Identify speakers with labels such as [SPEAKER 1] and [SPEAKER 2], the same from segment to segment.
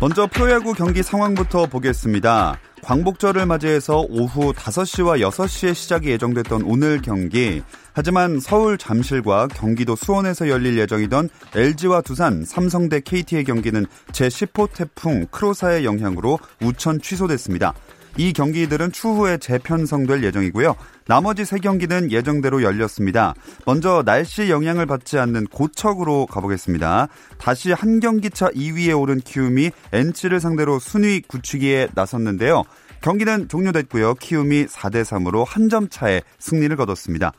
[SPEAKER 1] 먼저 프로야구 경기 상황부터 보겠습니다. 광복절을 맞이해서 오후 5시와 6시에 시작이 예정됐던 오늘 경기. 하지만 서울 잠실과 경기도 수원에서 열릴 예정이던 LG와 두산, 삼성 대 KT의 경기는 제10호 태풍 크로사의 영향으로 우천 취소됐습니다. 이 경기들은 추후에 재편성될 예정이고요. 나머지 세 경기는 예정대로 열렸습니다. 먼저 날씨 영향을 받지 않는 고척으로 가보겠습니다. 다시 한 경기 차 2위에 오른 키움이 NC를 상대로 순위 굳히기에 나섰는데요. 경기는 종료됐고요. 키움이 4대 3으로 한 점 차에 승리를 거뒀습니다.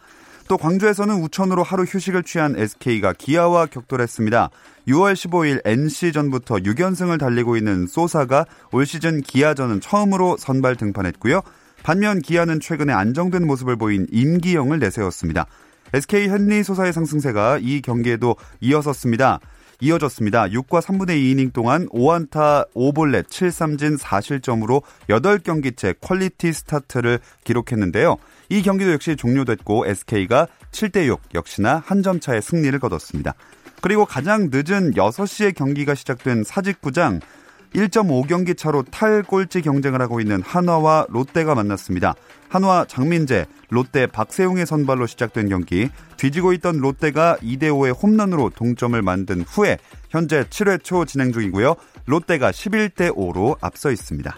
[SPEAKER 1] 또 광주에서는 우천으로 하루 휴식을 취한 SK가 기아와 격돌했습니다. 6월 15일 NC전부터 6연승을 달리고 있는 소사가 올 시즌 기아전은 처음으로 선발 등판했고요. 반면 기아는 최근에 안정된 모습을 보인 임기영을 내세웠습니다. SK 헨리 소사의 상승세가 이 경기에도 이어섰습니다. 이어졌습니다. 6과 3분의 2이닝 동안 5안타 5볼넷 7삼진 4실점으로 8경기째 퀄리티 스타트를 기록했는데요. 이 경기도 역시 종료됐고 SK가 7대6 역시나 한 점 차의 승리를 거뒀습니다. 그리고 가장 늦은 6시에 경기가 시작된 사직구장 1.5경기 차로 탈꼴찌 경쟁을 하고 있는 한화와 롯데가 만났습니다. 한화 장민재, 롯데 박세웅의 선발로 시작된 경기 뒤지고 있던 롯데가 2대5의 홈런으로 동점을 만든 후에 현재 7회 초 진행 중이고요. 롯데가 11대5로 앞서 있습니다.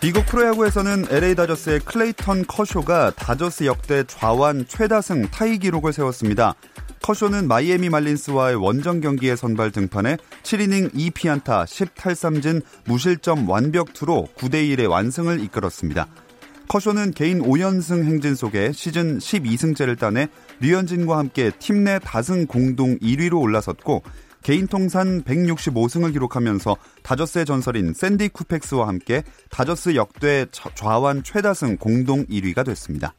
[SPEAKER 1] 미국 프로야구에서는 LA 다저스의 클레이턴 커쇼가 다저스 역대 좌완 최다승 타이 기록을 세웠습니다. 커쇼는 마이애미 말린스와의 원정 경기에 선발 등판해 7이닝 2피안타 10탈삼진 무실점 완벽 투로 9대 1의 완승을 이끌었습니다. 커쇼는 개인 5연승 행진 속에 시즌 12승째를 따내 류현진과 함께 팀 내 다승 공동 1위로 올라섰고 개인 통산 165승을 기록하면서 다저스의 전설인 샌디 쿠펙스와 함께 다저스 역대 좌완 최다승 공동 1위가 됐습니다.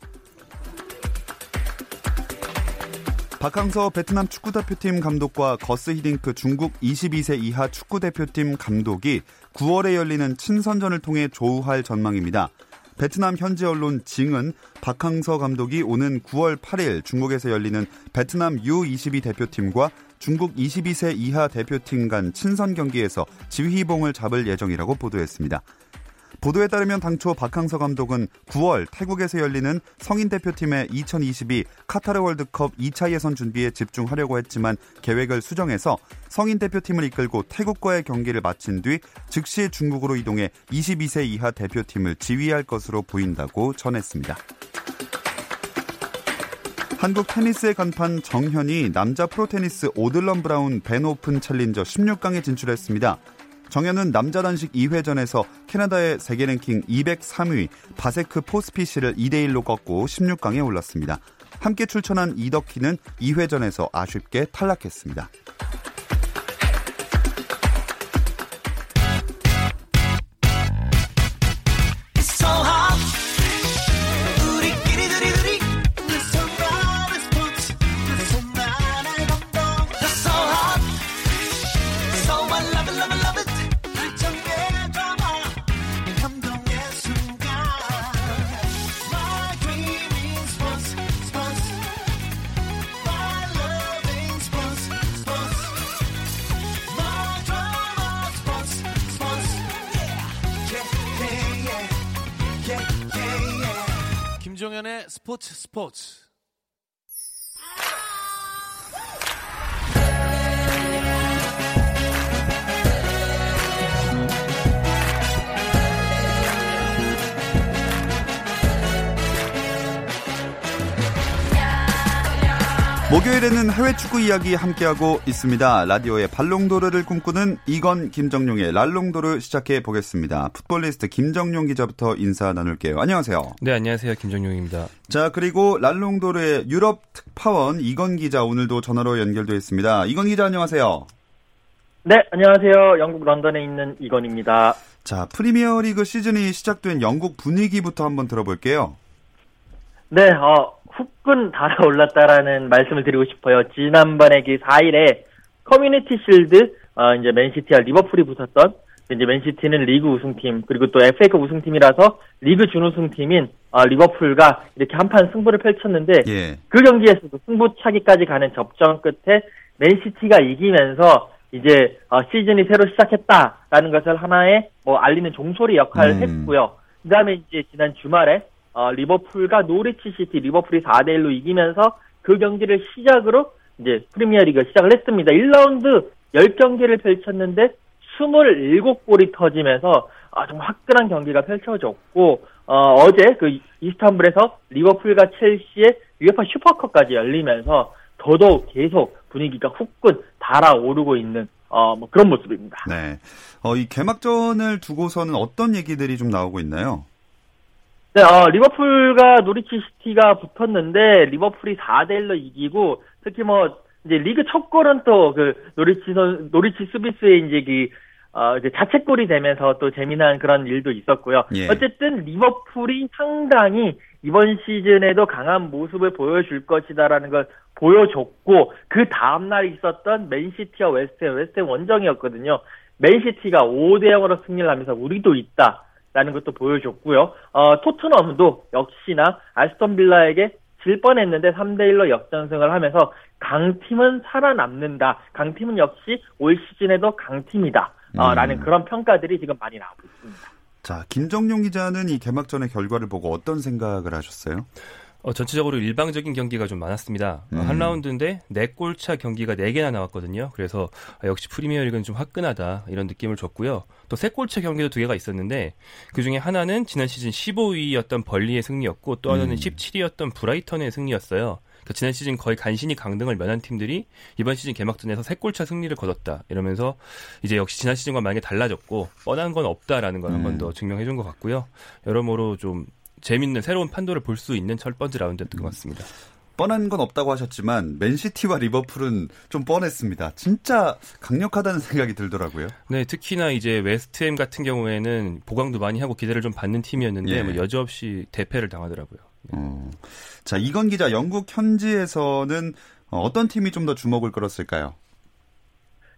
[SPEAKER 1] 박항서 베트남 축구대표팀 감독과 거스 히딩크 중국 22세 이하 축구대표팀 감독이 9월에 열리는 친선전을 통해 조우할 전망입니다. 베트남 현지 언론 징은 박항서 감독이 오는 9월 8일 중국에서 열리는 베트남 U22 대표팀과 중국 22세 이하 대표팀 간 친선 경기에서 지휘봉을 잡을 예정이라고 보도했습니다. 보도에 따르면 당초 박항서 감독은 9월 태국에서 열리는 성인 대표팀의 2022 카타르 월드컵 2차 예선 준비에 집중하려고 했지만 계획을 수정해서 성인 대표팀을 이끌고 태국과의 경기를 마친 뒤 즉시 중국으로 이동해 22세 이하 대표팀을 지휘할 것으로 보인다고 전했습니다. 한국 테니스의 간판 정현이 남자 프로테니스 오들럼 브라운 밴 오픈 챌린저 16강에 진출했습니다. 정현은 남자 단식 2회전에서 캐나다의 세계 랭킹 203위 바세크 포스피시를 2대1로 꺾고 16강에 올랐습니다. 함께 출전한 이덕희는 2회전에서 아쉽게 탈락했습니다.
[SPEAKER 2] 김종현의 스포츠 스포츠
[SPEAKER 1] 목요일에는 해외 축구 이야기 함께하고 있습니다. 라디오의 발롱도르를 꿈꾸는 이건 김정용의 랄롱도르 시작해 보겠습니다. 풋볼리스트 김정용 기자부터 인사 나눌게요. 안녕하세요.
[SPEAKER 3] 네, 안녕하세요. 김정용입니다.
[SPEAKER 1] 자, 그리고 랄롱도르의 유럽 특파원 이건 기자 오늘도 전화로 연결되어 있습니다. 이건 기자 안녕하세요.
[SPEAKER 4] 네, 안녕하세요. 영국 런던에 있는 이건입니다.
[SPEAKER 1] 자, 프리미어리그 시즌이 시작된 영국 분위기부터 한번 들어볼게요.
[SPEAKER 4] 네, 어, 후끈 달아올랐다라는 말씀을 드리고 싶어요. 지난번에 그 4일에 커뮤니티 실드, 어, 이제 맨시티와 리버풀이 붙었던, 이제 맨시티는 리그 우승팀, 그리고 또 FA컵 우승팀이라서 리그 준우승팀인 어, 리버풀과 이렇게 한판 승부를 펼쳤는데,
[SPEAKER 1] 예.
[SPEAKER 4] 그 경기에서도 승부차기까지 가는 접전 끝에 맨시티가 이기면서 이제 어, 시즌이 새로 시작했다라는 것을 하나의 뭐 알리는 종소리 역할을
[SPEAKER 1] 음.
[SPEAKER 4] 했고요. 그다음에 이제 지난 주말에 어, 리버풀과 노리치 시티 리버풀이 4대 1로 이기면서 그 경기를 시작으로 이제 프리미어리그가 시작을 했습니다. 1라운드 10경기를 펼쳤는데 27골이 터지면서 아, 정말 화끈한 경기가 펼쳐졌고 어, 제그 이스탄불에서 리버풀과 첼시의 UEFA 슈퍼컵까지 열리면서 더더욱 계속 분위기가 후끈 달아오르고 있는 어, 뭐 그런 모습입니다.
[SPEAKER 1] 네. 어, 이 개막전을 두고서는 어떤 얘기들이 좀 나오고 있나요?
[SPEAKER 4] 네, 어, 리버풀과 노리치 시티가 붙었는데 리버풀이 4대 1로 이기고 특히 뭐 이제 리그 첫 골은 또 그 노리치 선 노리치 수비수의 이제 그 어, 이제 자책골이 되면서 또 재미난 그런 일도 있었고요.
[SPEAKER 1] 예.
[SPEAKER 4] 어쨌든 리버풀이 상당히 이번 시즌에도 강한 모습을 보여줄 것이다라는 걸 보여줬고 그 다음 날 있었던 맨시티와 웨스트햄, 웨스트햄 원정이었거든요. 맨시티가 5대 0으로 승리를 하면서 우리도 있다. 라는 것도 보여줬고요. 어, 토트넘도 역시나 아스톤 빌라에게 질 뻔했는데 3대 1로 역전승을 하면서 강팀은 살아남는다. 강팀은 역시 올 시즌에도 강팀이다. 어,
[SPEAKER 1] 음.
[SPEAKER 4] 라는 그런 평가들이 지금 많이 나오고 있습니다.
[SPEAKER 1] 자, 김정용 기자는 이 개막전의 결과를 보고 어떤 생각을 하셨어요?
[SPEAKER 3] 어, 전체적으로 일방적인 경기가 좀 많았습니다. 어,
[SPEAKER 1] 음.
[SPEAKER 3] 한 라운드인데 네 골차 경기가 네 개나 나왔거든요. 그래서 아, 역시 프리미어리그는 좀 화끈하다 이런 느낌을 줬고요. 또 세 골차 경기도 두 개가 있었는데 그 중에 하나는 지난 시즌 15위였던 벌리의 승리였고 또 하나는
[SPEAKER 1] 음.
[SPEAKER 3] 17위였던 브라이턴의 승리였어요. 그 지난 시즌 거의 간신히 강등을 면한 팀들이 이번 시즌 개막전에서 세 골차 승리를 거뒀다 이러면서 이제 역시 지난 시즌과 많이 달라졌고 뻔한 건 없다라는 걸 한번
[SPEAKER 1] 음.
[SPEAKER 3] 더 증명해 준 것 같고요. 여러모로 좀 재밌는 새로운 판도를 볼 수 있는 첫 번째 라운드였던 것 같습니다.
[SPEAKER 1] 뻔한 건 없다고 하셨지만 맨시티와 리버풀은 좀 뻔했습니다. 진짜 강력하다는 생각이 들더라고요.
[SPEAKER 3] 네, 특히나 이제 웨스트햄 같은 경우에는 보강도 많이 하고 기대를 좀 받는 팀이었는데
[SPEAKER 1] 예.
[SPEAKER 3] 뭐 여지없이 대패를 당하더라고요.
[SPEAKER 1] 어. 자, 이건 기자 영국 현지에서는 어, 어떤 팀이 좀 더 주목을 끌었을까요?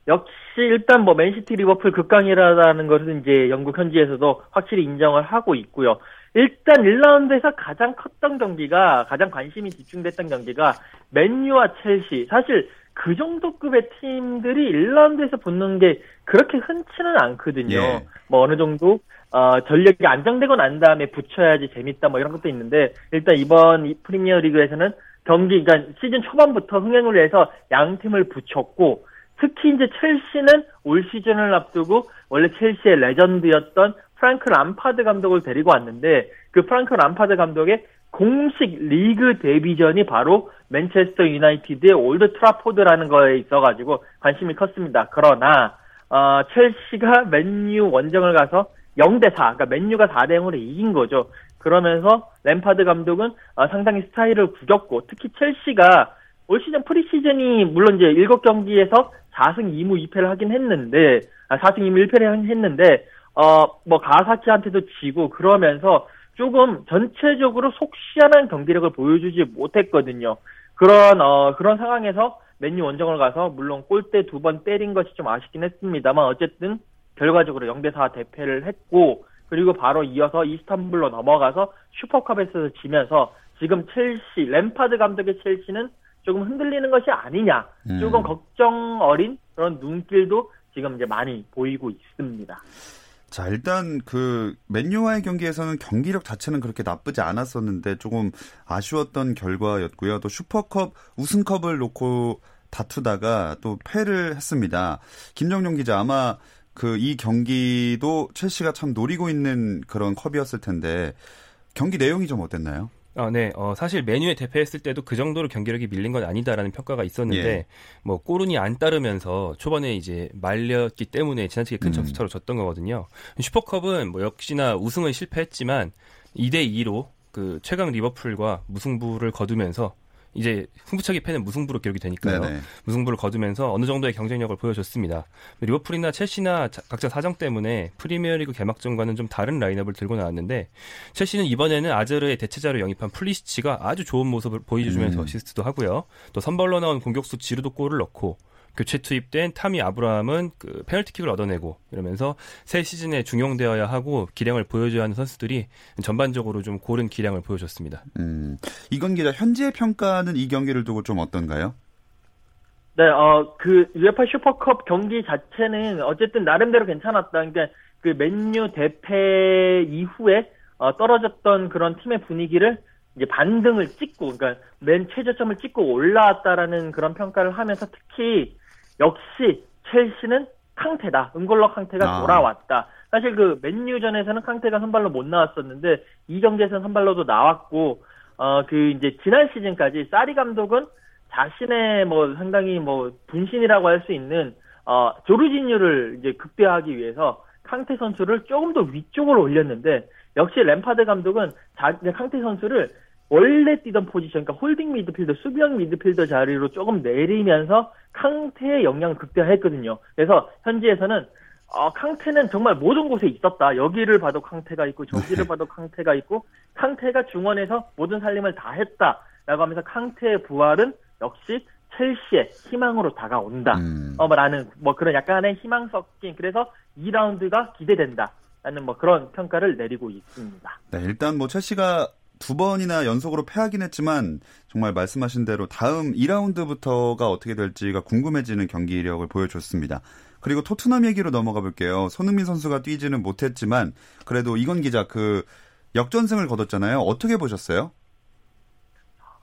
[SPEAKER 4] 역시 일단 뭐 맨시티 리버풀 극강이라는 것은 이제 영국 현지에서도 확실히 인정을 하고 있고요. 일단 1라운드에서 가장 컸던 경기가 가장 관심이 집중됐던 경기가 맨유와 첼시. 사실 그 정도 급의 팀들이 1라운드에서 붙는 게 그렇게 흔치는 않거든요.
[SPEAKER 1] 예.
[SPEAKER 4] 뭐 어느 정도 어, 전력이 안정되고 난 다음에 붙여야지 재밌다 뭐 이런 것도 있는데 일단 이번 이 프리미어 리그에서는 경기 그러니까 시즌 초반부터 흥행을 해서 양 팀을 붙였고 특히 이제 첼시는 올 시즌을 앞두고 원래 첼시의 레전드였던 프랑크 람파드 감독을 데리고 왔는데 그 프랑크 람파드 감독의 공식 리그 데뷔전이 바로 맨체스터 유나이티드의 올드 트래포드라는 거에 있어가지고 관심이 컸습니다. 그러나 어, 첼시가 맨유 원정을 가서 0대 4, 그러니까 맨유가 4대 0으로 이긴 거죠. 그러면서 램파드 감독은 어, 상당히 스타일을 구겼고 특히 첼시가 올 시즌 프리시즌이 물론 이제 7경기에서 4승 2무 2패를 하긴 했는데 아, 4승 2무 1패를 했는데 어 뭐 가사키한테도 지고 그러면서 조금 전체적으로 속 시원한 경기력을 보여주지 못했거든요. 그런 어 그런 상황에서 맨유 원정을 가서 물론 골대 두 번 때린 것이 좀 아쉽긴 했습니다만 어쨌든 결과적으로 0대 4 대패를 했고 그리고 바로 이어서 이스탄불로 넘어가서 슈퍼컵에서 지면서 지금 첼시 램파드 감독의 첼시는 조금 흔들리는 것이 아니냐
[SPEAKER 1] 음.
[SPEAKER 4] 조금 걱정 어린 그런 눈길도 지금 이제 많이 보이고 있습니다.
[SPEAKER 1] 자, 일단 그 맨유와의 경기에서는 경기력 자체는 그렇게 나쁘지 않았었는데 조금 아쉬웠던 결과였고요. 또 슈퍼컵 우승컵을 놓고 다투다가 또 패를 했습니다. 김정용 기자 아마 그 이 경기도 첼시가 참 노리고 있는 그런 컵이었을 텐데 경기 내용이 좀 어땠나요?
[SPEAKER 3] 아, 네. 어, 사실 메뉴에 대패했을 때도 그 정도로 경기력이 밀린 건 아니다라는 평가가 있었는데
[SPEAKER 1] 예.
[SPEAKER 3] 뭐 골운이 안 따르면서 초반에 이제 말렸기 때문에 지나치게 큰
[SPEAKER 1] 음.
[SPEAKER 3] 점수차로 졌던 거거든요. 슈퍼컵은 뭐 역시나 우승은 실패했지만 2대 2로 그 최강 리버풀과 무승부를 거두면서 이제 승부차기 패는 무승부로 기록이 되니까요.
[SPEAKER 1] 네네.
[SPEAKER 3] 무승부를 거두면서 어느 정도의 경쟁력을 보여줬습니다. 리버풀이나 첼시나 자- 각자 사정 때문에 프리미어리그 개막전과는 좀 다른 라인업을 들고 나왔는데 첼시는 이번에는 아제르의 대체자로 영입한 풀리시치가 아주 좋은 모습을 보여주면서
[SPEAKER 1] 음.
[SPEAKER 3] 어시스트도 하고요. 또 선발로 나온 공격수 지루도 골을 넣고 교체 투입된 타미 아브라함은 그 페널티킥을 얻어내고 이러면서 새 시즌에 중용되어야 하고 기량을 보여줘야 하는 선수들이 전반적으로 좀 고른 기량을 보여줬습니다.
[SPEAKER 1] 음, 이건 기자 현지의 평가는 이 경기를 두고 좀 어떤가요?
[SPEAKER 4] 네, 어, 그, UEFA 슈퍼컵 경기 자체는 어쨌든 나름대로 괜찮았다. 그러니까 그 맨유 대패 이후에 어, 떨어졌던 그런 팀의 분위기를 이제 반등을 찍고, 그러니까 맨 최저점을 찍고 올라왔다라는 그런 평가를 하면서 특히 역시 첼시는 캉테다. 은골러 캉테가
[SPEAKER 1] 아.
[SPEAKER 4] 돌아왔다. 사실 그 맨유전에서는 캉테가 선발로 못 나왔었는데 이 경기에서는 선발로도 나왔고, 어, 그 이제 지난 시즌까지 사리 감독은 자신의 뭐 상당히 뭐 분신이라고 할 수 있는 어 조르지뉴를 이제 극대화하기 위해서 캉테 선수를 조금 더 위쪽으로 올렸는데 역시 램파드 감독은 자 캉테 선수를 원래 뛰던 포지션, 그러니까 홀딩 미드필더, 수비형 미드필더 자리로 조금 내리면서 캉테의 영향을 극대화했거든요. 그래서 현지에서는 어, 캉테는 정말 모든 곳에 있었다. 여기를 봐도 캉테가 있고 저기를 봐도 캉테가 있고 캉테가 중원에서 모든 살림을 다 했다라고 하면서 캉테의 부활은 역시 첼시의 희망으로 다가온다.
[SPEAKER 1] 음.
[SPEAKER 4] 어, 라는 뭐 그런 약간의 희망 섞인 그래서 2라운드가 기대된다 라는 뭐 그런 평가를 내리고 있습니다.
[SPEAKER 1] 네, 일단 뭐 첼시가 두 번이나 연속으로 패하긴 했지만 정말 말씀하신 대로 다음 2라운드부터가 어떻게 될지가 궁금해지는 경기력을 보여줬습니다. 그리고 토트넘 얘기로 넘어가 볼게요. 손흥민 선수가 뛰지는 못했지만 그래도 이건 기자 그 역전승을 거뒀잖아요. 어떻게 보셨어요?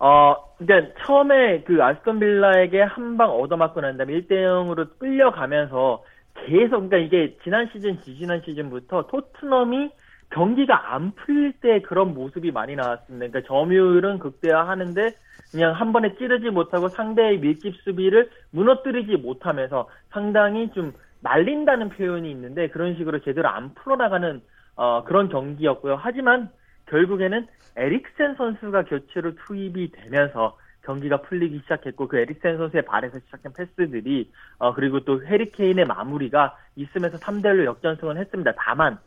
[SPEAKER 4] 어, 그러니까 처음에 그 아스톤 빌라에게 한 방 얻어맞고 난 다음에 1대 0으로 끌려가면서 계속 그러니까 이게 지난 시즌, 지지난 시즌부터 토트넘이 경기가 안 풀릴 때 그런 모습이 많이 나왔습니다. 그러니까 점유율은 극대화하는데 그냥 한 번에 찌르지 못하고 상대의 밀집 수비를 무너뜨리지 못하면서 상당히 좀 말린다는 표현이 있는데 그런 식으로 제대로 안 풀어나가는 어, 그런 경기였고요. 하지만 결국에는 에릭센 선수가 교체로 투입이 되면서 경기가 풀리기 시작했고 그 에릭센 선수의 발에서 시작된 패스들이 어 그리고 또 해리케인의 마무리가 있으면서 3대 1로 역전승을 했습니다. 다만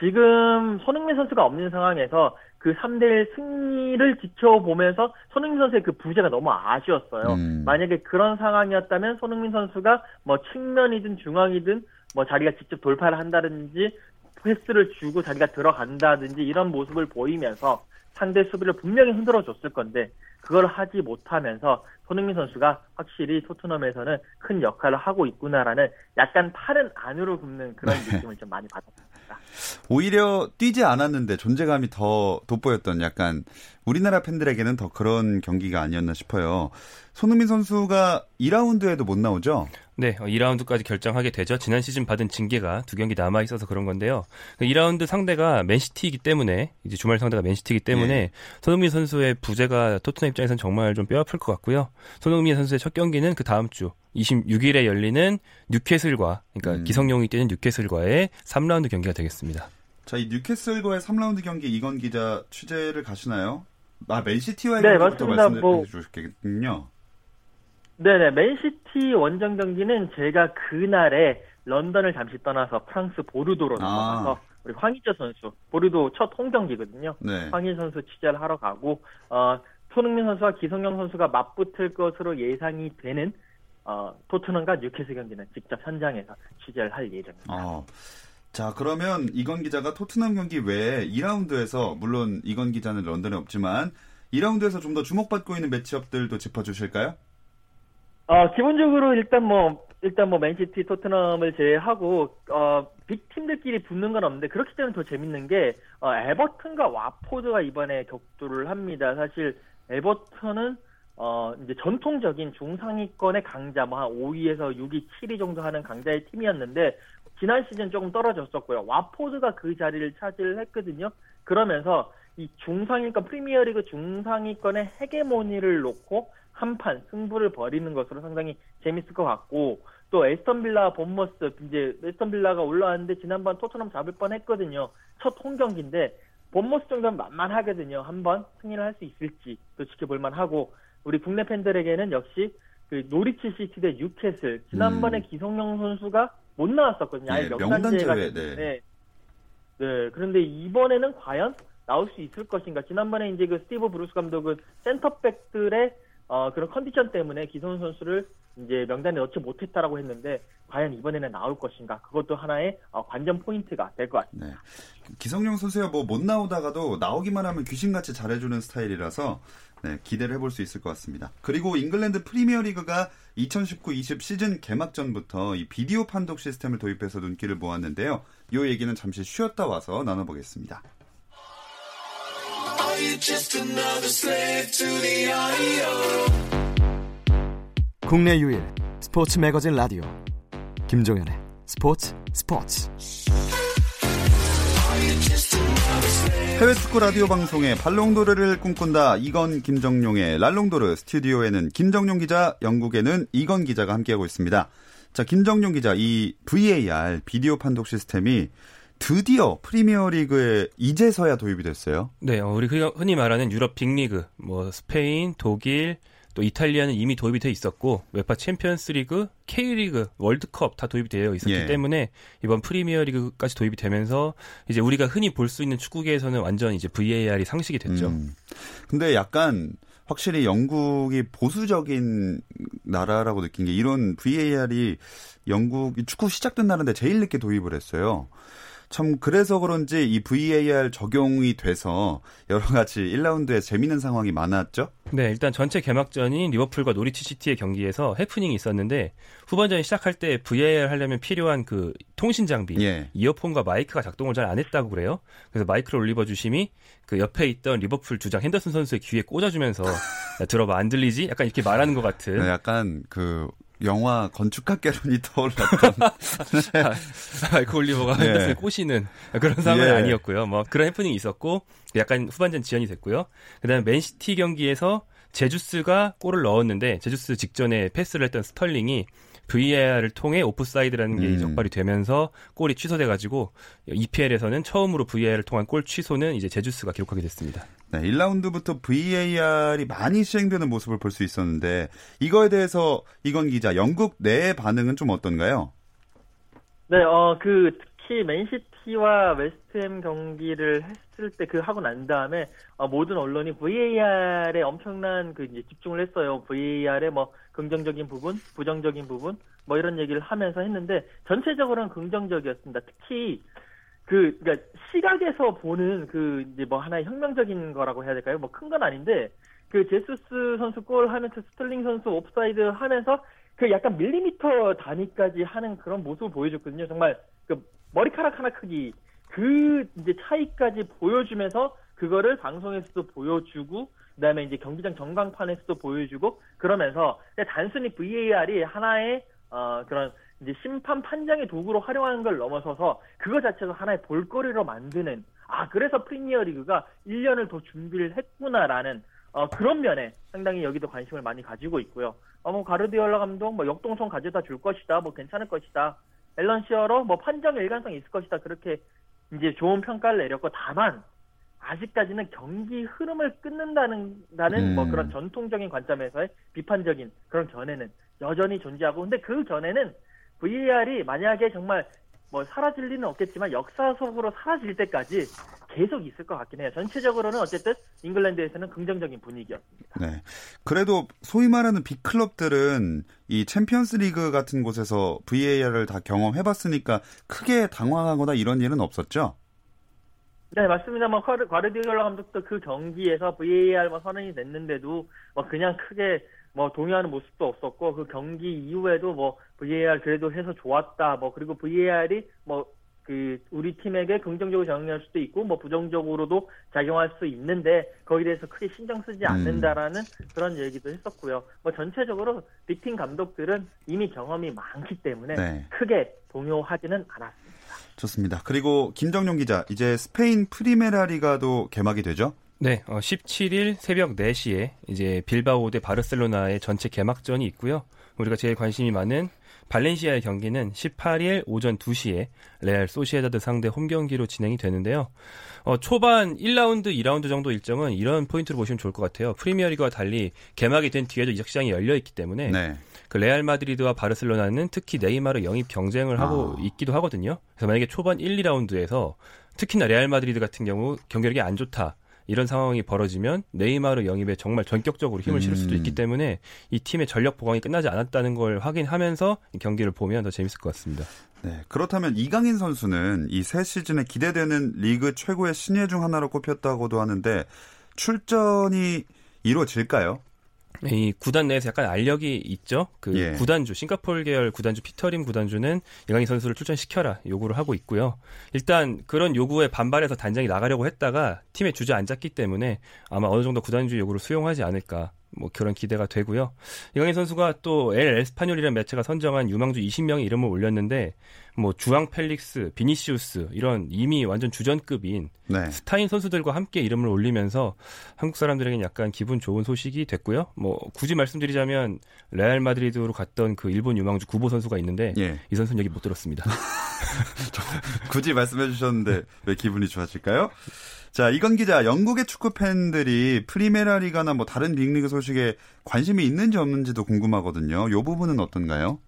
[SPEAKER 4] 지금 손흥민 선수가 없는 상황에서 그 3대 1 승리를 지켜보면서 손흥민 선수의 그 부재가 너무 아쉬웠어요.
[SPEAKER 1] 음.
[SPEAKER 4] 만약에 그런 상황이었다면 손흥민 선수가 뭐 측면이든 중앙이든 뭐 자기가 직접 돌파를 한다든지 패스를 주고 자기가 들어간다든지 이런 모습을 보이면서 상대 수비를 분명히 흔들어 줬을 건데 그걸 하지 못하면서 손흥민 선수가 확실히 토트넘에서는 큰 역할을 하고 있구나라는 약간 팔은 안으로 굽는 그런
[SPEAKER 1] 네.
[SPEAKER 4] 느낌을 좀 많이 받았습니다.
[SPEAKER 1] 오히려 뛰지 않았는데 존재감이 더 돋보였던 약간 우리나라 팬들에게는 더 그런 경기가 아니었나 싶어요. 손흥민 선수가 2라운드에도 못 나오죠?
[SPEAKER 3] 네, 어, 2라운드까지 결정하게 되죠. 지난 시즌 받은 징계가 두 경기 남아 있어서 그런 건데요. 그 2라운드 상대가 맨시티이기 때문에 이제 주말 상대가 맨시티이기 때문에
[SPEAKER 1] 예.
[SPEAKER 3] 손흥민 선수의 부재가 토트넘 입장에서는 정말 좀 뼈아플 것 같고요. 손흥민 선수의 첫 경기는 그 다음 주 26일에 열리는 뉴캐슬과 그러니까
[SPEAKER 1] 음.
[SPEAKER 3] 기성용이 뛰는 뉴캐슬과의 3라운드 경기가 되겠습니다.
[SPEAKER 1] 자, 이 뉴캐슬과의 3라운드 경기 이건 기자 취재를 가시나요? 아, 맨시티와의
[SPEAKER 4] 네,
[SPEAKER 1] 경기부터
[SPEAKER 4] 맞습니다.
[SPEAKER 1] 말씀해
[SPEAKER 4] 뭐-
[SPEAKER 1] 주셨겠군요.
[SPEAKER 4] 네네, 맨시티 원정 경기는 제가 그날에 런던을 잠시 떠나서 프랑스 보르도로 넘어가서
[SPEAKER 1] 아.
[SPEAKER 4] 우리 황희조 선수, 보르도 첫 홈 경기거든요.
[SPEAKER 1] 네.
[SPEAKER 4] 황희 선수 취재를 하러 가고 어, 손흥민 선수와 기성용 선수가 맞붙을 것으로 예상이 되는 어, 토트넘과 뉴캐슬 경기는 직접 현장에서 취재를 할 예정입니다.
[SPEAKER 1] 어. 자, 그러면 이건 기자가 토트넘 경기 외에 2라운드에서 물론 이건 기자는 런던에 없지만 2라운드에서 좀 더 주목받고 있는 매치업들도 짚어 주실까요?
[SPEAKER 4] 어, 기본적으로 일단 뭐 일단 뭐 맨시티, 토트넘을 제외하고 어, 빅 팀들끼리 붙는 건 없는데 그렇기 때문에 더 재밌는 게 어, 에버튼과 와포드가 이번에 격돌을 합니다. 사실 에버턴은 어, 이제 전통적인 중상위권의 강자, 뭐 한 5위에서 6위, 7위 정도 하는 강자의 팀이었는데, 지난 시즌 조금 떨어졌었고요. 와포드가 그 자리를 차지를 했거든요. 그러면서 이 중상위권 프리미어리그 중상위권의 헤게모니를 놓고 한판 승부를 벌이는 것으로 상당히 재밌을 것 같고 또 애스턴 빌라 본머스 이제 애스턴 빌라가 올라왔는데 지난번 토트넘 잡을 뻔했거든요. 첫 홈 경기인데 본머스 정도는 만만하거든요. 한번 승리를 할 수 있을지 또 지켜볼 만하고 우리 국내 팬들에게는 역시 그 노리치 시티 대 뉴캐슬 지난번에
[SPEAKER 1] 음.
[SPEAKER 4] 기성용 선수가 못 나왔었거든요. 아예
[SPEAKER 1] 예,
[SPEAKER 4] 명단
[SPEAKER 1] 명단 네.
[SPEAKER 4] 네. 그런데 이번에는 과연 나올 수 있을 것인가? 지난번에 이제 그 스티브 브루스 감독은 센터백들의 어, 그런 컨디션 때문에 기성용 선수를 이제 명단에 넣지 못했다라고 했는데 과연 이번에는 나올 것인가? 그것도 하나의 어, 관전 포인트가 될 것 같습니다.
[SPEAKER 1] 네. 기성용 선수가 뭐 못 나오다가도 나오기만 하면 귀신같이 잘해주는 스타일이라서 네, 기대를 해볼 수 있을 것 같습니다. 그리고 잉글랜드 프리미어리그가 2019-20 시즌 개막전부터 이 비디오 판독 시스템을 도입해서 눈길을 모았는데요. 이 얘기는 잠시 쉬었다 와서 나눠보겠습니다.
[SPEAKER 5] 국내 유일 스포츠 매거진 라디오 김종현의 스포츠 스포츠
[SPEAKER 1] 해외 축구 라디오 방송의 발롱도르를 꿈꾼다 이건 김정용의 랄롱도르 스튜디오에는 김정용 기자, 영국에는 이건 기자가 함께하고 있습니다. 자, 김정용 기자, 이 VAR 비디오 판독 시스템이 드디어 프리미어리그에 이제서야 도입이 됐어요.
[SPEAKER 3] 네, 어, 우리 흔히- 흔히 말하는 유럽 빅리그, 뭐 스페인, 독일, 또 이탈리아는 이미 도입이 돼 있었고 웨파 챔피언스리그, K리그, 월드컵 다 도입이 되어 있었기
[SPEAKER 1] 예.
[SPEAKER 3] 때문에 이번 프리미어리그까지 도입이 되면서 이제 우리가 흔히 볼 수 있는 축구계에서는 완전 이제 VAR이 상식이 됐죠.
[SPEAKER 1] 음. 근데 약간 확실히 영국이 보수적인 나라라고 느낀 게 이런 VAR이 영국이 축구 시작된 나라인데 제일 늦게 도입을 했어요. 참 그래서 그런지 이 VAR 적용이 돼서 여러 가지 1라운드에 재밌는 상황이 많았죠.
[SPEAKER 3] 네, 일단 전체 개막전인 리버풀과 노리치 시티의 경기에서 해프닝이 있었는데 후반전이 시작할 때 VAR 하려면 필요한 그 통신 장비,
[SPEAKER 1] 예.
[SPEAKER 3] 이어폰과 마이크가 작동을 잘 안 했다고 그래요. 그래서 마이크를 올리버 주심이 그 옆에 있던 리버풀 주장 핸더슨 선수의 귀에 꽂아주면서 야, 들어봐 안 들리지? 약간 이렇게 말하는 것 같은.
[SPEAKER 1] 네, 약간 그 영화 건축학개론이 떠올랐던
[SPEAKER 3] 마이크 올리버가
[SPEAKER 1] 예.
[SPEAKER 3] 핸더슨을 꼬시는 그런 상황은
[SPEAKER 1] 예.
[SPEAKER 3] 아니었고요. 뭐 그런 해프닝이 있었고 약간 후반전 지연이 됐고요. 그다음에 맨시티 경기에서 제주스가 골을 넣었는데 제주스 직전에 패스를 했던 스털링이 VAR을 통해 오프사이드라는 게
[SPEAKER 1] 음.
[SPEAKER 3] 적발이 되면서 골이 취소돼가지고 EPL에서는 처음으로 VAR을 통한 골 취소는 이제 제주스가 기록하게 됐습니다.
[SPEAKER 1] 네, 1라운드부터 VAR이 많이 시행되는 모습을 볼 수 있었는데 이거에 대해서 이건 기자 영국 내 반응은 좀 어떤가요?
[SPEAKER 4] 네, 어, 그, 특히 맨시티와 웨스트햄 경기를 했을 때 그 하고 난 다음에, 어, 모든 언론이 VAR에 엄청난 그 이제 집중을 했어요. VAR의 뭐, 긍정적인 부분, 부정적인 부분, 뭐 이런 얘기를 하면서 했는데, 전체적으로는 긍정적이었습니다. 특히, 그, 그니까, 시각에서 보는 그, 이제 뭐 하나의 혁명적인 거라고 해야 될까요? 뭐 큰 건 아닌데, 그 제수스 선수 골 하면서 스털링 선수 옵사이드 하면서 그 약간 밀리미터 단위까지 하는 그런 모습을 보여줬거든요. 정말 그 머리카락 하나 크기 그 이제 차이까지 보여주면서 그거를 방송에서도 보여주고 그다음에 이제 경기장 전광판에서도 보여주고 그러면서 단순히 VAR이 하나의 어 그런 이제 심판 판정의 도구로 활용하는 걸 넘어서서 그거 자체도 하나의 볼거리로 만드는 아 그래서 프리미어 리그가 1년을 더 준비를 했구나라는 어, 그런 면에 상당히 여기도 관심을 많이 가지고 있고요. 어, 뭐, 가르디올라 감독, 뭐, 역동성 가져다 줄 것이다, 뭐, 괜찮을 것이다. 앨런 시어로, 뭐, 판정 일관성 있을 것이다. 그렇게, 이제 좋은 평가를 내렸고, 다만, 아직까지는 경기 흐름을 끊는다는, 나는 뭐,
[SPEAKER 1] 음.
[SPEAKER 4] 그런 전통적인 관점에서의 비판적인 그런 견해는 여전히 존재하고, 근데 그 전에는 VAR이 만약에 정말, 뭐, 사라질 리는 없겠지만, 역사 속으로 사라질 때까지 계속 있을 것 같긴 해요. 전체적으로는 어쨌든 잉글랜드에서는 긍정적인 분위기였습니다.
[SPEAKER 1] 네. 그래도 소위 말하는 빅클럽들은 이 챔피언스 리그 같은 곳에서 VAR을 다 경험해봤으니까 크게 당황하거나 이런 일은 없었죠?
[SPEAKER 4] 네, 맞습니다. 뭐, 과르- 과르디올라 감독도 그 경기에서 VAR 뭐 선언이 됐는데도 뭐 그냥 크게 뭐 동요하는 모습도 없었고 그 경기 이후에도 뭐 VAR 그래도 해서 좋았다. 뭐 그리고 VAR이 뭐 그 우리 팀에게 긍정적으로 작용할 수도 있고 뭐 부정적으로도 작용할 수 있는데 거기에 대해서 크게 신경 쓰지
[SPEAKER 1] 음.
[SPEAKER 4] 않는다라는 그런 얘기도 했었고요. 뭐 전체적으로 빅팀 감독들은 이미 경험이 많기 때문에
[SPEAKER 1] 네.
[SPEAKER 4] 크게 동요하지는 않았습니다.
[SPEAKER 1] 좋습니다. 그리고 김정용 기자, 이제 스페인 프리메라 리가도 개막이 되죠?
[SPEAKER 3] 네, 어, 17일 새벽 4시에 이제 빌바오 대 바르셀로나의 전체 개막전이 있고요. 우리가 제일 관심이 많은 발렌시아의 경기는 18일 오전 2시에 레알 소시에다드 상대 홈 경기로 진행이 되는데요. 어, 초반 1라운드, 2라운드 정도 일정은 이런 포인트로 보시면 좋을 것 같아요. 프리미어리그와 달리 개막이 된 뒤에도 이적 시장이 열려 있기 때문에
[SPEAKER 1] 네.
[SPEAKER 3] 그 레알 마드리드와 바르셀로나는 특히 네이마르 영입 경쟁을 하고
[SPEAKER 1] 아.
[SPEAKER 3] 있기도 하거든요. 그래서 만약에 초반 1, 2라운드에서 특히나 레알 마드리드 같은 경우 경기력이 안 좋다. 이런 상황이 벌어지면 네이마르 영입에 정말 전격적으로 힘을 실을 수도
[SPEAKER 1] 음.
[SPEAKER 3] 있기 때문에 이 팀의 전력 보강이 끝나지 않았다는 걸 확인하면서 이 경기를 보면 더 재밌을 것 같습니다.
[SPEAKER 1] 네. 그렇다면 이강인 선수는 이 새 시즌에 기대되는 리그 최고의 신예 중 하나로 꼽혔다고도 하는데 출전이 이루어질까요?
[SPEAKER 3] 이 구단 내에서 약간 알력이 있죠. 그
[SPEAKER 1] 예.
[SPEAKER 3] 구단주 싱가포르 계열 구단주 피터림 구단주는 이강인 선수를 출전시켜라 요구를 하고 있고요. 일단 그런 요구에 반발해서 단장이 나가려고 했다가 팀에 주저앉았기 때문에 아마 어느 정도 구단주 요구를 수용하지 않을까 뭐 그런 기대가 되고요. 이강인 선수가 또 엘 에스파뇰이라는 매체가 선정한 유망주 20명에 이름을 올렸는데 뭐 주앙 펠릭스, 비니시우스 이런 이미 완전 주전급인
[SPEAKER 1] 네.
[SPEAKER 3] 스타인 선수들과 함께 이름을 올리면서 한국 사람들에게는 약간 기분 좋은 소식이 됐고요. 뭐 굳이 말씀드리자면 레알 마드리드로 갔던 그 일본 유망주 구보 선수가 있는데
[SPEAKER 1] 예.
[SPEAKER 3] 이 선수는 여기 못 들었습니다.
[SPEAKER 1] 굳이 말씀해 주셨는데 왜 기분이 좋아질까요? 자, 이건 기자, 영국의 축구 팬들이 프리메라 리가나 뭐 다른 빅리그 소식에 관심이 있는지 없는지도 궁금하거든요. 이 부분은 어떤가요?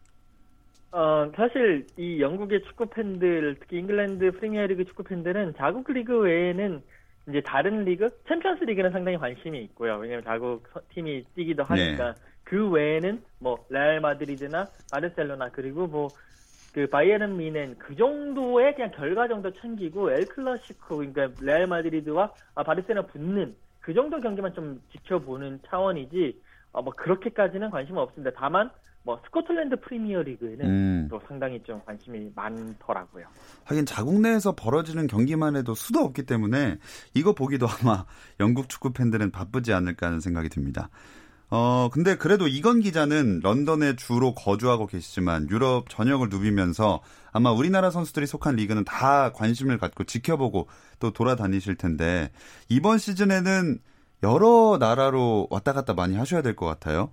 [SPEAKER 4] 어, 사실 이 영국의 축구 팬들, 특히 잉글랜드 프리미어 리그 축구 팬들은 자국 리그 외에는 이제 다른 리그, 챔피언스 리그는 상당히 관심이 있고요. 왜냐면 자국 서- 팀이 뛰기도 하니까 그 외에는 뭐 레알 마드리드나 바르셀로나 그리고 뭐 그 바이에른 뮌헨 그 정도의 그냥 결과 정도 챙기고 엘 클라시코 그러니까 레알 마드리드와 아, 바르셀로나 붙는 그 정도 경기만 좀 지켜보는 차원이지 어, 뭐 그렇게까지는 관심은 없습니다. 다만 뭐 스코틀랜드 프리미어 리그에는
[SPEAKER 1] 음.
[SPEAKER 4] 또 상당히 좀 관심이 많더라고요.
[SPEAKER 1] 하긴 자국 내에서 벌어지는 경기만 해도 수도 없기 때문에 이거 보기도 아마 영국 축구 팬들은 바쁘지 않을까 하는 생각이 듭니다. 어, 근데 그래도 이건 기자는 런던에 주로 거주하고 계시지만 유럽 전역을 누비면서 아마 우리나라 선수들이 속한 리그는 다 관심을 갖고 지켜보고 또 돌아다니실 텐데 이번 시즌에는 여러 나라로 왔다 갔다 많이 하셔야 될 것 같아요.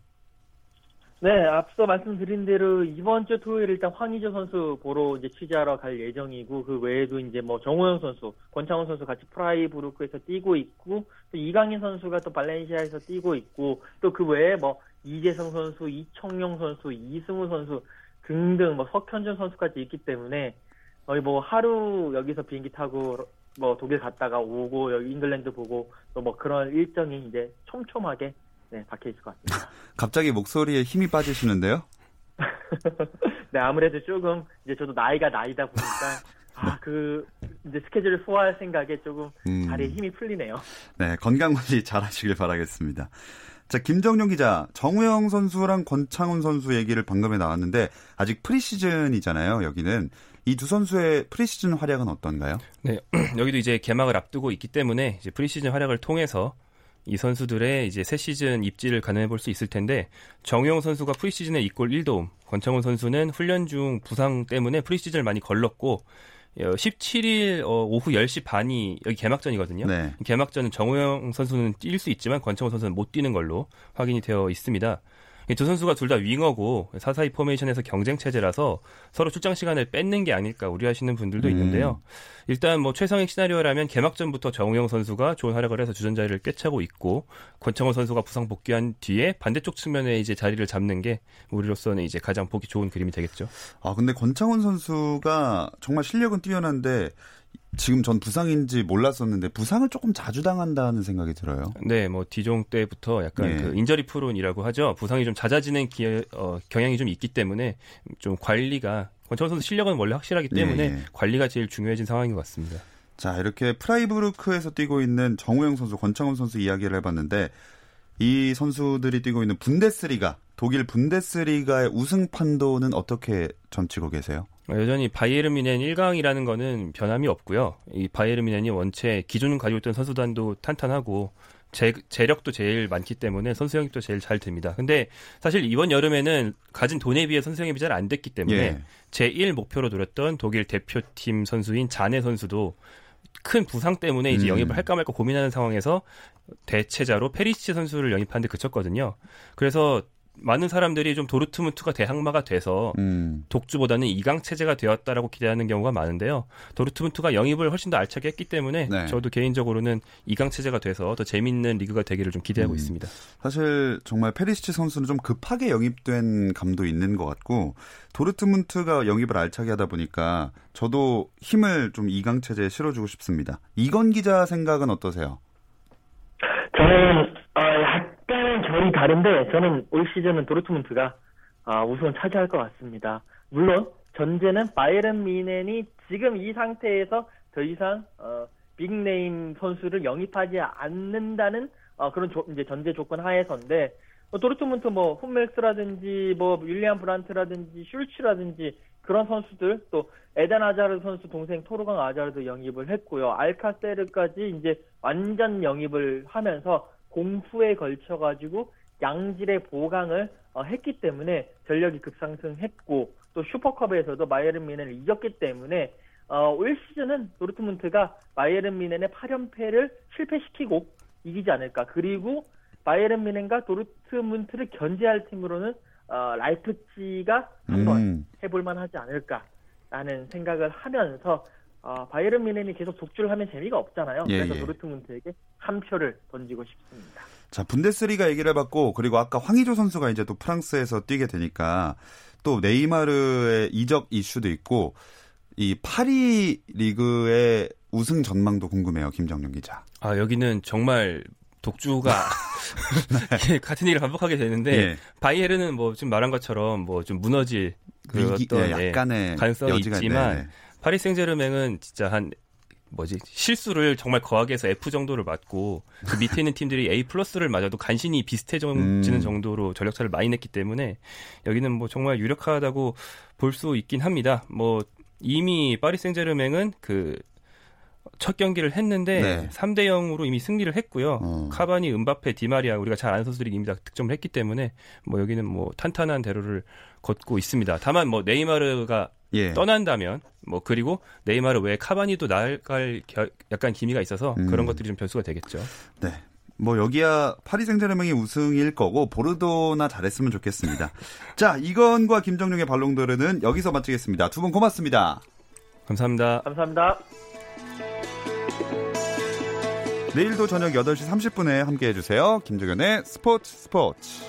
[SPEAKER 4] 네, 앞서 말씀드린 대로 이번 주 토요일 일단 황의조 선수 보러 이제 취재하러 갈 예정이고 그 외에도 이제 뭐 정호영 선수, 권창훈 선수 같이 프라이부르크에서 뛰고 있고 또 이강인 선수가 또 발렌시아에서 뛰고 있고 또 그 외에 뭐 이재성 선수, 이청용 선수, 이승우 선수 등등 뭐 석현준 선수까지 있기 때문에 거의 뭐 하루 여기서 비행기 타고 뭐 독일 갔다가 오고 여기 잉글랜드 보고 또 뭐 그런 일정이 이제 촘촘하게 네, 박혀 있을 것 같습니다.
[SPEAKER 1] 갑자기 목소리에 힘이 빠지시는데요.
[SPEAKER 4] 네, 아무래도 조금 이제 저도 나이가 나이다 보니까 아 그 이제 스케줄을 소화할 생각에 조금
[SPEAKER 1] 음.
[SPEAKER 4] 다리에 힘이 풀리네요.
[SPEAKER 1] 네, 건강 관리 잘 하시길 바라겠습니다. 자, 김정용 기자, 정우영 선수랑 권창훈 선수 얘기를 방금에 나왔는데 아직 프리시즌이잖아요. 여기는 이 두 선수의 프리시즌 활약은 어떤가요?
[SPEAKER 3] 네, 여기도 이제 개막을 앞두고 있기 때문에 이제 프리시즌 활약을 통해서 이 선수들의 이제 새 시즌 입지를 가늠해 볼 수 있을 텐데 정우영 선수가 프리시즌에 2골 1도움, 권창훈 선수는 훈련 중 부상 때문에 프리시즌을 많이 걸렀고 어, 17일 어, 오후 10시 반이 여기 개막전이거든요.
[SPEAKER 1] 네.
[SPEAKER 3] 개막전은 정우영 선수는 뛸 수 있지만 권창훈 선수는 못 뛰는 걸로 확인이 되어 있습니다. 이두 선수가 둘 다 윙어고 4-4-2 포메이션에서 경쟁 체제라서 서로 출장 시간을 뺏는 게 아닐까 우려하시는 분들도
[SPEAKER 1] 음.
[SPEAKER 3] 있는데요. 일단 뭐 최상의 시나리오라면 개막전부터 정우영 선수가 좋은 활약을 해서 주전 자리를 꿰차고 있고 권창훈 선수가 부상 복귀한 뒤에 반대쪽 측면에 이제 자리를 잡는 게 우리로서는 이제 가장 보기 좋은 그림이 되겠죠.
[SPEAKER 1] 아, 근데 권창훈 선수가 정말 실력은 뛰어난데 지금 전 부상인지 몰랐었는데 부상을 조금 자주 당한다는 생각이 들어요.
[SPEAKER 3] 네, 뭐 디종 때부터 약간
[SPEAKER 1] 예.
[SPEAKER 3] 그 injury prone이라고 하죠. 부상이 좀 잦아지는 기, 어, 경향이 좀 있기 때문에 좀 관리가 권창훈 선수 실력은 원래 확실하기 때문에
[SPEAKER 1] 예, 예.
[SPEAKER 3] 관리가 제일 중요해진 상황인 것 같습니다.
[SPEAKER 1] 자, 이렇게 프라이부르크에서 뛰고 있는 정우영 선수, 권창훈 선수 이야기를 해봤는데 이 선수들이 뛰고 있는 분데스리가 독일 분데스리가의 우승 판도는 어떻게 점치고 계세요?
[SPEAKER 3] 여전히 바이에른 뮌헨 1강이라는 거는 변함이 없고요. 이 바이에른 뮌헨이 원체 기존 가지고 있던 선수단도 탄탄하고 재, 재력도 제일 많기 때문에 선수 영입도 제일 잘 됩니다. 근데 사실 이번 여름에는 가진 돈에 비해 선수 영입이 잘 안 됐기 때문에
[SPEAKER 1] 예.
[SPEAKER 3] 제1 목표로 노렸던 독일 대표팀 선수인 자네 선수도 큰 부상 때문에 이제
[SPEAKER 1] 음.
[SPEAKER 3] 영입을 할까 말까 고민하는 상황에서 대체자로 페리시 선수를 영입하는데 그쳤거든요. 그래서 많은 사람들이 좀 도르트문트가 대항마가 돼서
[SPEAKER 1] 음.
[SPEAKER 3] 독주보다는 이강 체제가 되었다라고 기대하는 경우가 많은데요. 도르트문트가 영입을 훨씬 더 알차게 했기 때문에
[SPEAKER 1] 네.
[SPEAKER 3] 저도 개인적으로는 이강 체제가 돼서 더 재밌는 리그가 되기를 좀 기대하고
[SPEAKER 1] 음.
[SPEAKER 3] 있습니다.
[SPEAKER 1] 사실 정말 페리시치 선수는 좀 급하게 영입된 감도 있는 것 같고 도르트문트가 영입을 알차게 하다 보니까 저도 힘을 좀 이강 체제에 실어주고 싶습니다. 이건 기자 생각은 어떠세요?
[SPEAKER 4] 저는 결이 다른데 저는 올 시즌은 도르트문트가 아, 우승을 차지할 것 같습니다. 물론 전제는 바이에른 뮌헨이 지금 이 상태에서 더 이상 어, big name 선수를 영입하지 않는다는 어, 그런 조- 이제 전제 조건 하에서인데 뭐 도르트문트 뭐 훔멜스라든지 뭐 율리안 브란트라든지 슐츠라든지 그런 선수들 또 에덴 아자르 선수 동생 토르강 아자르도 영입을 했고요. 알카세르까지 이제 완전 영입을 하면서 공수에 걸쳐 가지고 양질의 보강을 어, 했기 때문에 전력이 급상승했고 또 슈퍼컵에서도 바이에른 뮌헨을 이겼기 때문에 어, 올 시즌은 도르트문트가 바이에른 뮌헨의 8연패를 실패시키고 이기지 않을까. 그리고 바이에른 뮌헨과 도르트문트를 견제할 팀으로는 어, 라이프치히가 한번
[SPEAKER 1] 음.
[SPEAKER 4] 해볼만 하지 않을까라는 생각을 하면서 어, 바이에른 뮌헨이 계속 독주를 하면 재미가 없잖아요.
[SPEAKER 1] 예,
[SPEAKER 4] 그래서
[SPEAKER 1] 예.
[SPEAKER 4] 도르트문트에게 한 표를 던지고 싶습니다.
[SPEAKER 1] 자, 분데스리가 얘기를 해봤고, 그리고 아까 황의조 선수가 이제 또 프랑스에서 뛰게 되니까, 또 네이마르의 이적 이슈도 있고, 이 파리 리그의 우승 전망도 궁금해요, 김정용 기자.
[SPEAKER 3] 아 여기는 정말 독주가 같은 일을 반복하게 되는데
[SPEAKER 1] 예.
[SPEAKER 3] 바이에른은 뭐 지금 말한 것처럼 뭐 좀 무너질 그
[SPEAKER 1] 위기,
[SPEAKER 3] 어떤
[SPEAKER 1] 예,
[SPEAKER 3] 예,
[SPEAKER 1] 약간의
[SPEAKER 3] 가능성이
[SPEAKER 1] 여지가
[SPEAKER 3] 있지만
[SPEAKER 1] 네, 네.
[SPEAKER 3] 파리 생제르맹은 진짜 한 뭐지 실수를 정말 거하게 해서 F 정도를 맞고 그 밑에 있는 팀들이 A 플러스를 맞아도 간신히 비슷해지는
[SPEAKER 1] 음.
[SPEAKER 3] 정도로 전력차를 많이 냈기 때문에 여기는 뭐 정말 유력하다고 볼 수 있긴 합니다. 뭐 이미 파리 생제르맹은 그 첫 경기를 했는데
[SPEAKER 1] 네.
[SPEAKER 3] 3대 0으로 이미 승리를 했고요.
[SPEAKER 1] 어.
[SPEAKER 3] 카바니, 은바페, 디마리아 우리가 잘 아는 선수들이 이미 다 득점을 했기 때문에 뭐 여기는 뭐 탄탄한 대로를 걷고 있습니다. 다만 뭐 네이마르가
[SPEAKER 1] 예.
[SPEAKER 3] 떠난다면 뭐 그리고 네이마르 외에 카바니도 나갈 겨- 약간 기미가 있어서
[SPEAKER 1] 음.
[SPEAKER 3] 그런 것들이 좀 변수가 되겠죠.
[SPEAKER 1] 네. 뭐 여기야 파리 생제르맹이 우승일 거고 보르도나 잘했으면 좋겠습니다. 자, 이건과 김정용의 발롱도르는 여기서 마치겠습니다. 두 분 고맙습니다.
[SPEAKER 3] 감사합니다.
[SPEAKER 4] 감사합니다.
[SPEAKER 1] 내일도 저녁 8시 30분에 함께 해주세요. 김정현의 스포츠 스포츠.